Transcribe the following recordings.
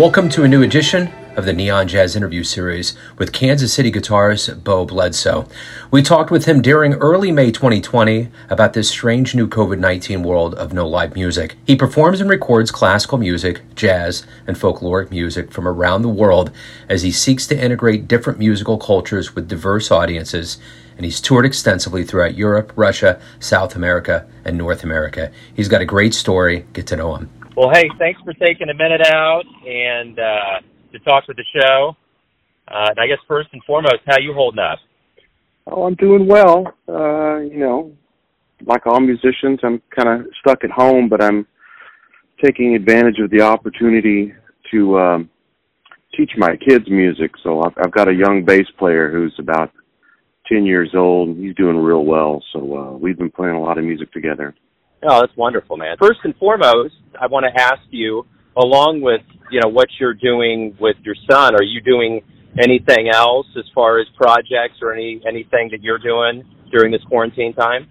Welcome to a new edition of the Neon Jazz interview series with Kansas City guitarist Bo Bledsoe. We talked with him during early May 2020 about this strange new COVID 19 world of no live music. He performs and records classical music, jazz, and folkloric music from around the world as he seeks to integrate different musical cultures with diverse audiences. And he's toured extensively throughout Europe, Russia, South America, and North America. He's got a great story. Get to know him. Well, hey, thanks for taking a minute out and uh, to talk with the show. Uh, and I guess first and foremost, how you holding up? Oh, I'm doing well. Uh, you know, like all musicians, I'm kind of stuck at home, but I'm taking advantage of the opportunity to um, teach my kids music. So I've, I've got a young bass player who's about 10 years old. He's doing real well. So uh, we've been playing a lot of music together. Oh, that's wonderful, man. First and foremost, I want to ask you, along with you know what you're doing with your son, are you doing anything else as far as projects or any anything that you're doing during this quarantine time?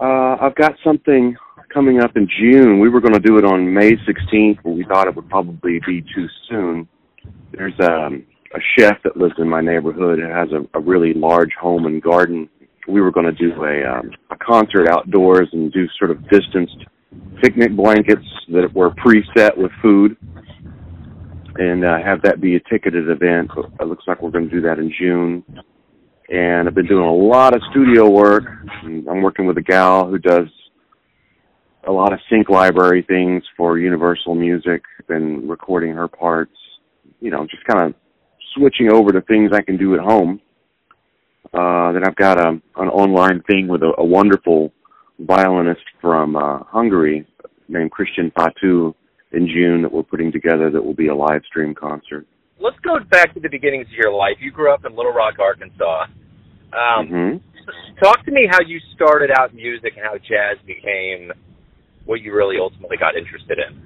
Uh, I've got something coming up in June. We were going to do it on May 16th, but we thought it would probably be too soon. There's um, a chef that lives in my neighborhood and has a, a really large home and garden. We were going to do a um, a concert outdoors and do sort of distanced picnic blankets that were preset with food and uh, have that be a ticketed event. It looks like we're going to do that in June. And I've been doing a lot of studio work. I'm working with a gal who does a lot of sync library things for Universal Music. Been recording her parts. You know, just kind of switching over to things I can do at home. Uh, then I've got a, an online thing with a, a wonderful violinist from uh, Hungary named Christian Fatu in June that we're putting together that will be a live stream concert. Let's go back to the beginnings of your life. You grew up in Little Rock, Arkansas. Um, mm-hmm. Talk to me how you started out music and how jazz became what you really ultimately got interested in.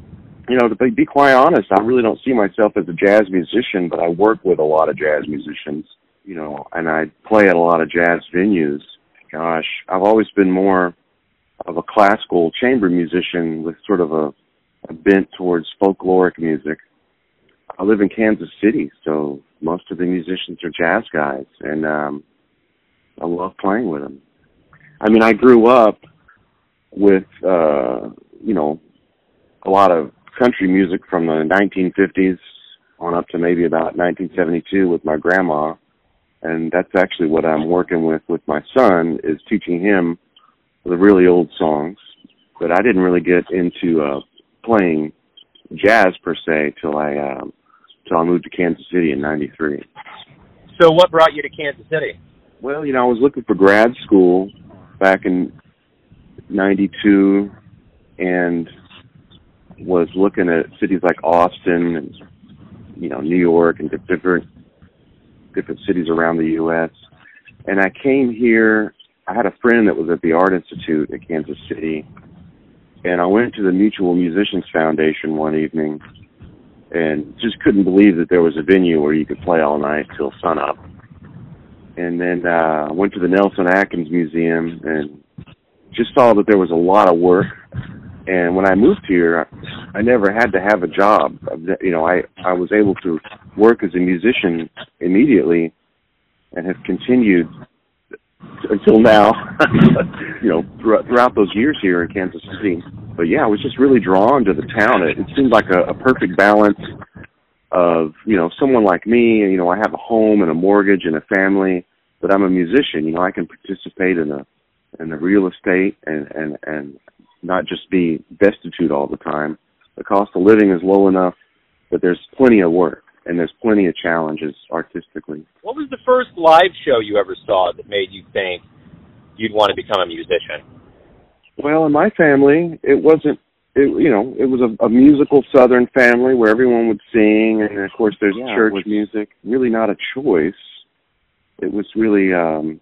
You know, to be, be quite honest, I really don't see myself as a jazz musician, but I work with a lot of jazz musicians, you know, and I play at a lot of jazz venues. Gosh, I've always been more of a classical chamber musician with sort of a, a bent towards folkloric music. I live in Kansas City, so most of the musicians are jazz guys, and um, I love playing with them. I mean, I grew up with uh, you know a lot of country music from the 1950s on up to maybe about 1972 with my grandma, and that's actually what I'm working with with my son is teaching him the really old songs, but I didn't really get into uh, playing jazz per se till I um, till I moved to Kansas City in '93. So, what brought you to Kansas City? Well, you know, I was looking for grad school back in '92, and was looking at cities like Austin and you know New York and different different cities around the U.S. And I came here I had a friend that was at the Art Institute at Kansas City, and I went to the Mutual Musicians Foundation one evening, and just couldn't believe that there was a venue where you could play all night till sunup. And then uh, I went to the Nelson Atkins Museum and just saw that there was a lot of work. And when I moved here, I never had to have a job. You know, I I was able to work as a musician immediately, and have continued until now, you know, throughout, throughout those years here in Kansas City. But yeah, I was just really drawn to the town. It, it seemed like a, a perfect balance of, you know, someone like me, you know, I have a home and a mortgage and a family, but I'm a musician, you know, I can participate in the in the real estate and and and not just be destitute all the time. The cost of living is low enough that there's plenty of work and there's plenty of challenges artistically. What was the first live show you ever saw that made you think you'd want to become a musician? Well, in my family, it wasn't. It, you know, it was a, a musical Southern family where everyone would sing, and of course, there's yeah, church music. Really, not a choice. It was really, um,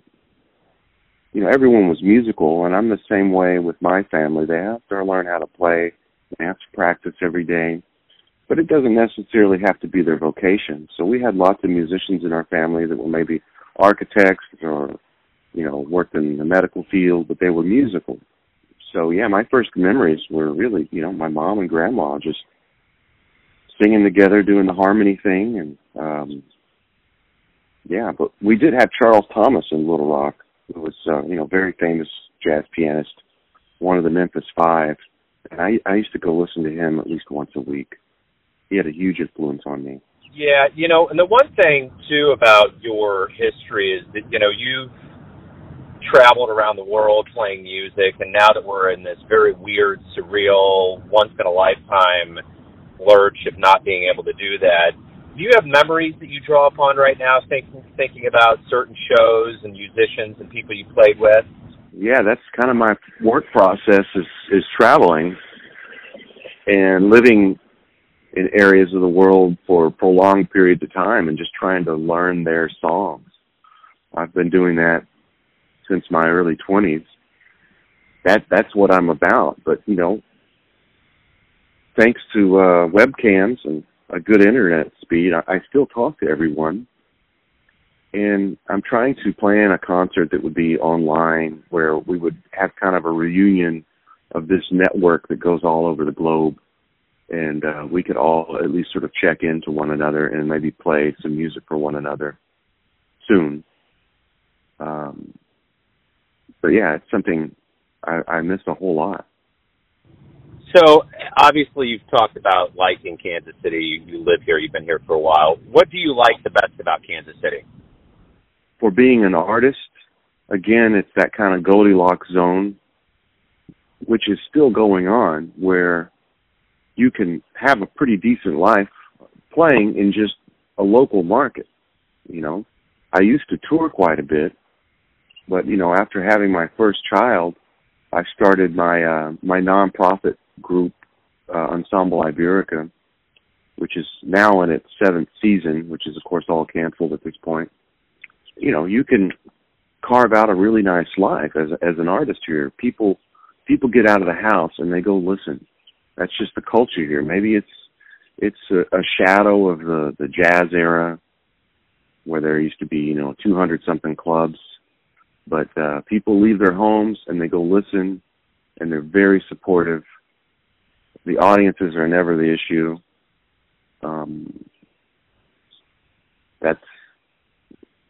you know, everyone was musical, and I'm the same way with my family. They have to learn how to play. They have to practice every day but it doesn't necessarily have to be their vocation. So we had lots of musicians in our family that were maybe architects or, you know, worked in the medical field, but they were musical. So yeah, my first memories were really, you know, my mom and grandma just singing together, doing the harmony thing, and um, yeah. But we did have Charles Thomas in Little Rock, who was uh, you know very famous jazz pianist, one of the Memphis Five, and I I used to go listen to him at least once a week. He had a huge influence on me. Yeah, you know, and the one thing too about your history is that you know you've traveled around the world playing music, and now that we're in this very weird, surreal, once in a lifetime lurch of not being able to do that, do you have memories that you draw upon right now, thinking thinking about certain shows and musicians and people you played with? Yeah, that's kind of my work process is is traveling and living in areas of the world for prolonged periods of time and just trying to learn their songs. I've been doing that since my early 20s. That that's what I'm about. But you know, thanks to uh, webcams and a good internet speed, I, I still talk to everyone. And I'm trying to plan a concert that would be online where we would have kind of a reunion of this network that goes all over the globe. And uh, we could all at least sort of check into one another and maybe play some music for one another soon. Um, but yeah, it's something I, I miss a whole lot. So obviously, you've talked about liking Kansas City. You, live here. You've been here for a while. What do you like the best about Kansas City? For being an artist, again, it's that kind of Goldilocks zone, which is still going on, where you can have a pretty decent life playing in just a local market. You know, I used to tour quite a bit, but you know, after having my first child, I started my uh, my nonprofit group, uh, Ensemble Iberica, which is now in its seventh season, which is of course all canceled at this point. You know, you can carve out a really nice life as as an artist here. People people get out of the house and they go listen. That's just the culture here. Maybe it's it's a, a shadow of the the jazz era where there used to be you know 200 something clubs but uh, people leave their homes and they go listen, and they're very supportive. The audiences are never the issue. Um, that's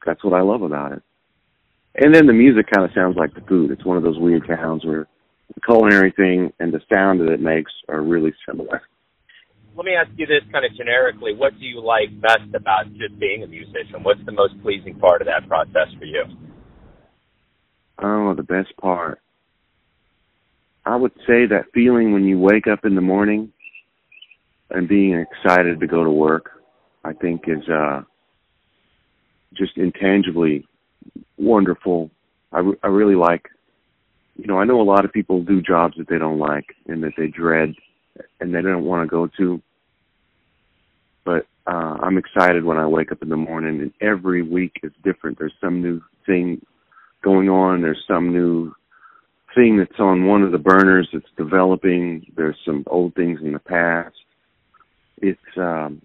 that's what I love about it. And then the music kind of sounds like the food. It's one of those weird towns where the culinary thing and the sound that it makes are really similar. Let me ask you this kind of generically. What do you like best about just being a musician? What's the most pleasing part of that process for you? Oh, the best part. I would say that feeling when you wake up in the morning and being excited to go to work, I think is uh just intangibly wonderful. I, re- I really like, you know, I know a lot of people do jobs that they don't like and that they dread and they don't want to go to. But uh I'm excited when I wake up in the morning and every week is different. There's some new thing going on. There's some new thing that's on one of the burners that's developing. There's some old things in the past. It's um,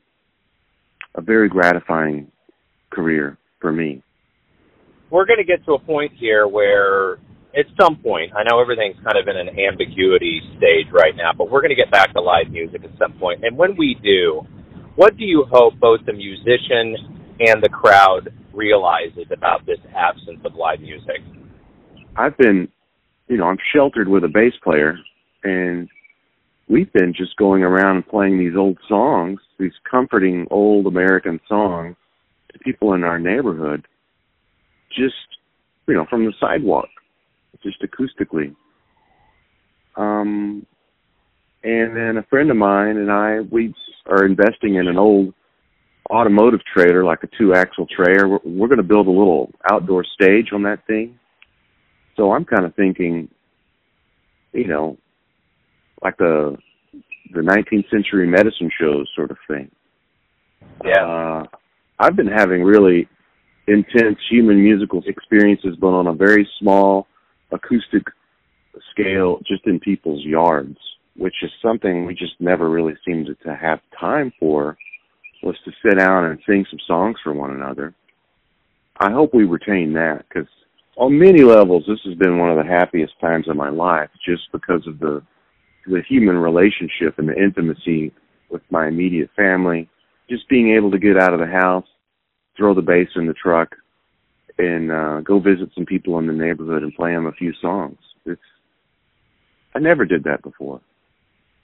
a very gratifying career for me. We're going to get to a point here where, at some point, I know everything's kind of in an ambiguity stage right now, but we're going to get back to live music at some point. And when we do, what do you hope both the musician and the crowd realizes about this absence of live music? I've been, you know, I'm sheltered with a bass player, and we've been just going around playing these old songs, these comforting old American songs to people in our neighborhood, just, you know, from the sidewalk, just acoustically. Um, and then a friend of mine and I, we are investing in an old automotive trailer, like a two axle trailer. We're, we're going to build a little outdoor stage on that thing. So I'm kind of thinking, you know, like the the 19th century medicine shows sort of thing. Yeah. Uh, I've been having really intense human musical experiences, but on a very small acoustic scale, just in people's yards, which is something we just never really seemed to have time for was to sit down and sing some songs for one another. I hope we retain that because on many levels, this has been one of the happiest times of my life just because of the the human relationship and the intimacy with my immediate family. Just being able to get out of the house, throw the bass in the truck, and uh, go visit some people in the neighborhood and play them a few songs. It's I never did that before,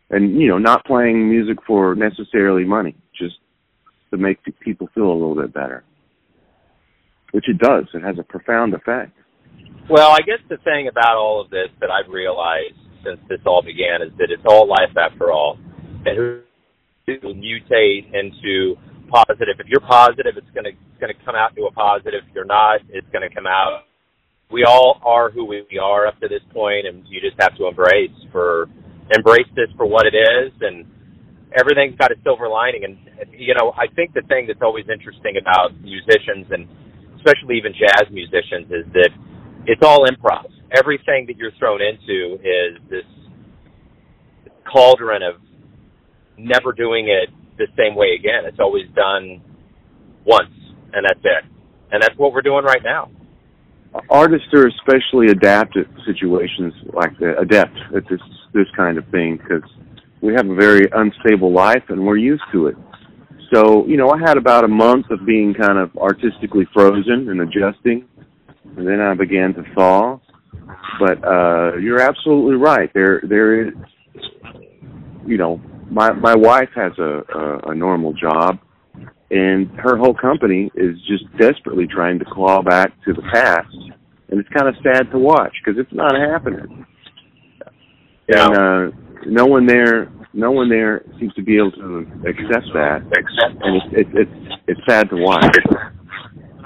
and you know, not playing music for necessarily money, just to make people feel a little bit better, which it does. It has a profound effect. Well, I guess the thing about all of this that I've realized since this all began is that it's all life after all, and to mutate into positive. If you're positive, it's gonna it's gonna come out to a positive. If you're not, it's gonna come out. We all are who we are up to this point, and you just have to embrace for embrace this for what it is, and everything's got a silver lining. And you know, I think the thing that's always interesting about musicians, and especially even jazz musicians, is that it's all improv. Everything that you're thrown into is this cauldron of never doing it the same way again. It's always done once, and that's it. And that's what we're doing right now. Artists are especially adept at situations like that, adept at this this kind of thing because we have a very unstable life and we're used to it. So, you know, I had about a month of being kind of artistically frozen and adjusting, and then I began to thaw. But uh you're absolutely right. There there is you know, my my wife has a, a a normal job and her whole company is just desperately trying to claw back to the past and it's kind of sad to watch because it's not happening Yeah. and uh no one there no one there seems to be able to accept that and it's it's it's, it's sad to watch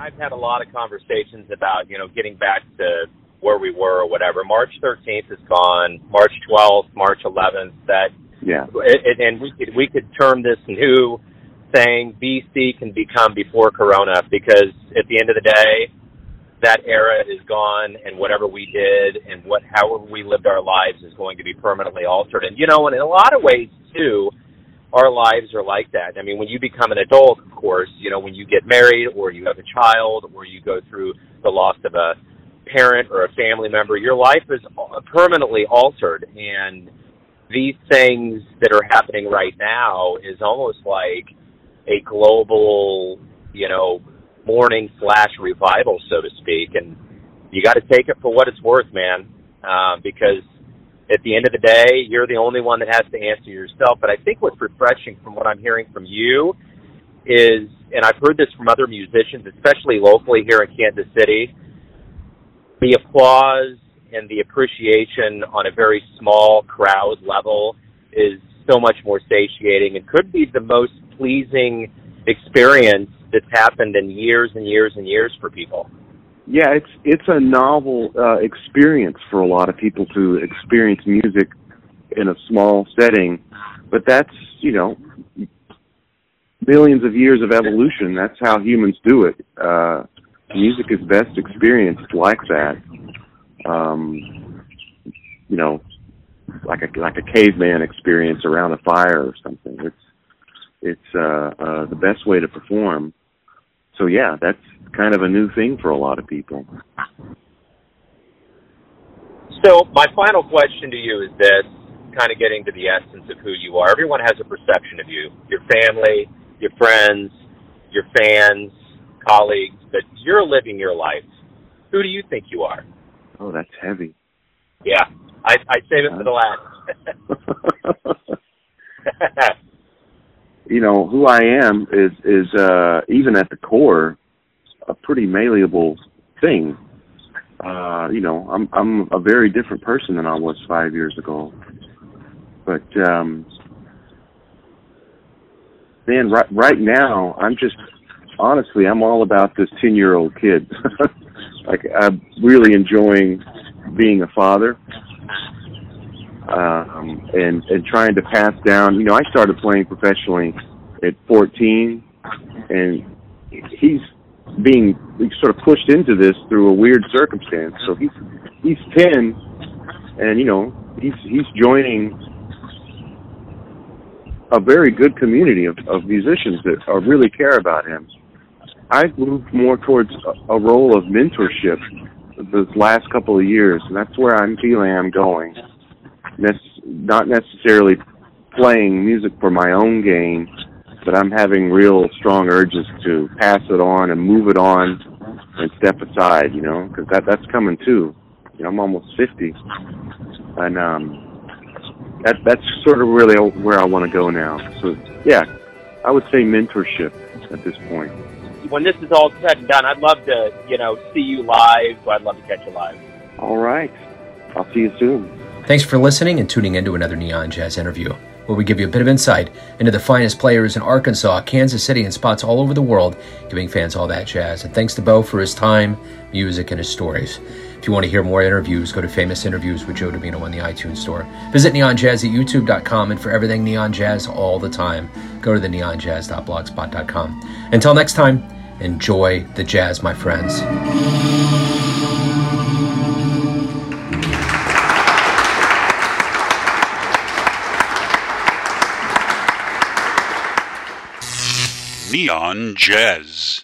I've had a lot of conversations about, you know, getting back to where we were or whatever. March 13th is gone. March 12th, March 11th, that yeah and, and we could we could term this new thing BC can become before Corona because at the end of the day, that era is gone, and whatever we did and what however we lived our lives is going to be permanently altered. And you know, and in a lot of ways too, our lives are like that. I mean, when you become an adult, of course, you know, when you get married or you have a child or you go through the loss of a parent or a family member, your life is permanently altered and these things that are happening right now is almost like a global, you know, mourning slash revival, so to speak. And you got to take it for what it's worth, man, um, because at the end of the day, you're the only one that has to answer yourself. But I think what's refreshing from what I'm hearing from you is, and I've heard this from other musicians, especially locally here in Kansas City, the applause and the appreciation on a very small crowd level is so much more satiating and could be the most pleasing experience that's happened in years and years and years for people. Yeah it's it's a novel uh experience for a lot of people to experience music in a small setting but that's you know millions of years of evolution. That's how humans do it. Uh music is best experienced like that. Um you know like a like a caveman experience around a fire or something. It's it's uh uh the best way to perform. So yeah that's kind of a new thing for a lot of people So my final question to you is this, kind of getting to the essence of who you are. Everyone has a perception of you, your family, your friends, your fans, colleagues, but you're living your life. Who do you think you are? oh that's heavy Yeah, I, I save it for the last. you know who I am is is uh even at the core a pretty malleable thing. Uh, you know, I'm I'm a very different person than I was five years ago. But um man, right right now I'm just honestly I'm all about this ten year old kid. like I'm really enjoying being a father. Um and and trying to pass down you know, I started playing professionally at fourteen and he's being sort of pushed into this through a weird circumstance. So he's he's ten, and you know he's he's joining a very good community of, of musicians that are, really care about him. I've moved more towards a, a role of mentorship the last couple of years, and that's where I'm feeling I'm going. Nec- not necessarily playing music for my own gain, but I'm having real strong urges to pass it on and move it on and step aside, you know, because that that's coming too. You know, I'm almost 50, and um, that that's sort of really where I want to go now. So yeah, I would say mentorship at this point. When this is all said and done, I'd love to, you know, see you live. I'd love to catch you live. All right. I'll see you soon. Thanks for listening and tuning into another Neon Jazz interview, where we give you a bit of insight into the finest players in Arkansas, Kansas City, and spots all over the world, giving fans all that jazz. And thanks to Bo for his time, music, and his stories. If you want to hear more interviews, go to Famous Interviews with Joe Dimino on the iTunes Store. Visit neonjazz at youtube.com, and for everything Neon Jazz all the time, go to the neonjazz.blogspot.com. Until next time, enjoy the jazz, my friends. Neon Jazz.